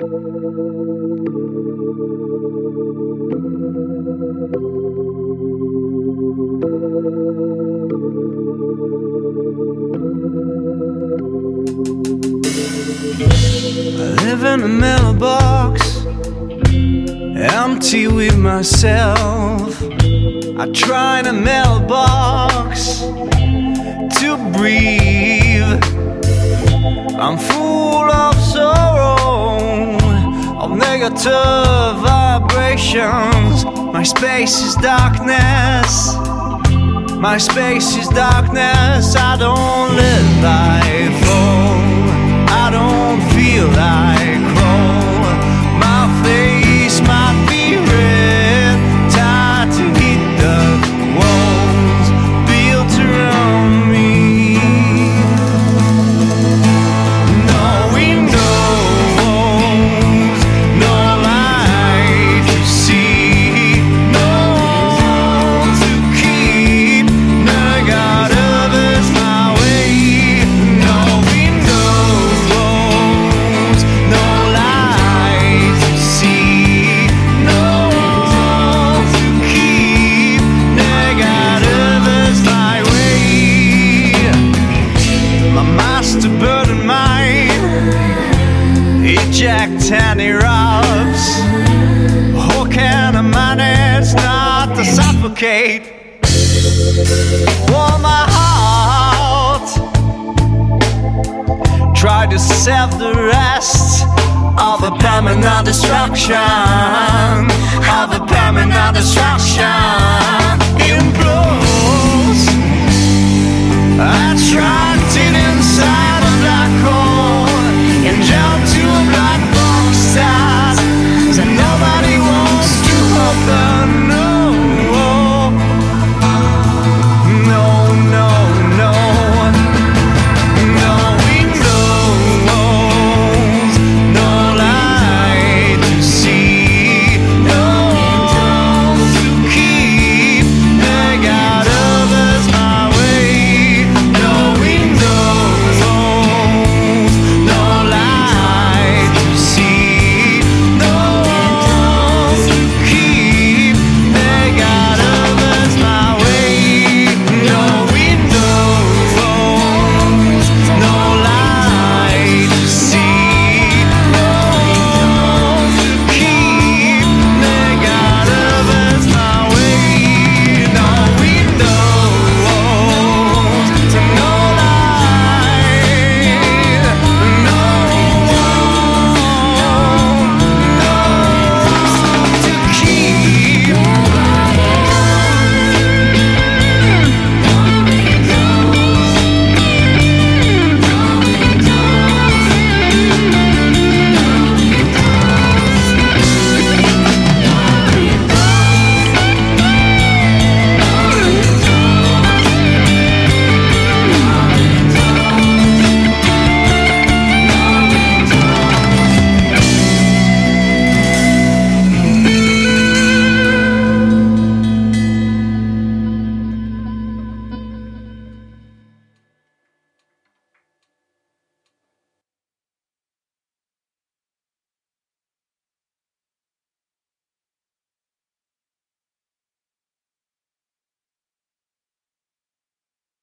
I live in a mailbox, empty with myself. I try in a mailbox to breathe. I'm full of sorrow, negative vibrations. My space is darkness. My space is darkness. I don't live life. Oh, And erupts How can I manage not to suffocate. Warm my heart. Try to save the rest Of a permanent destruction. Of a permanent destruction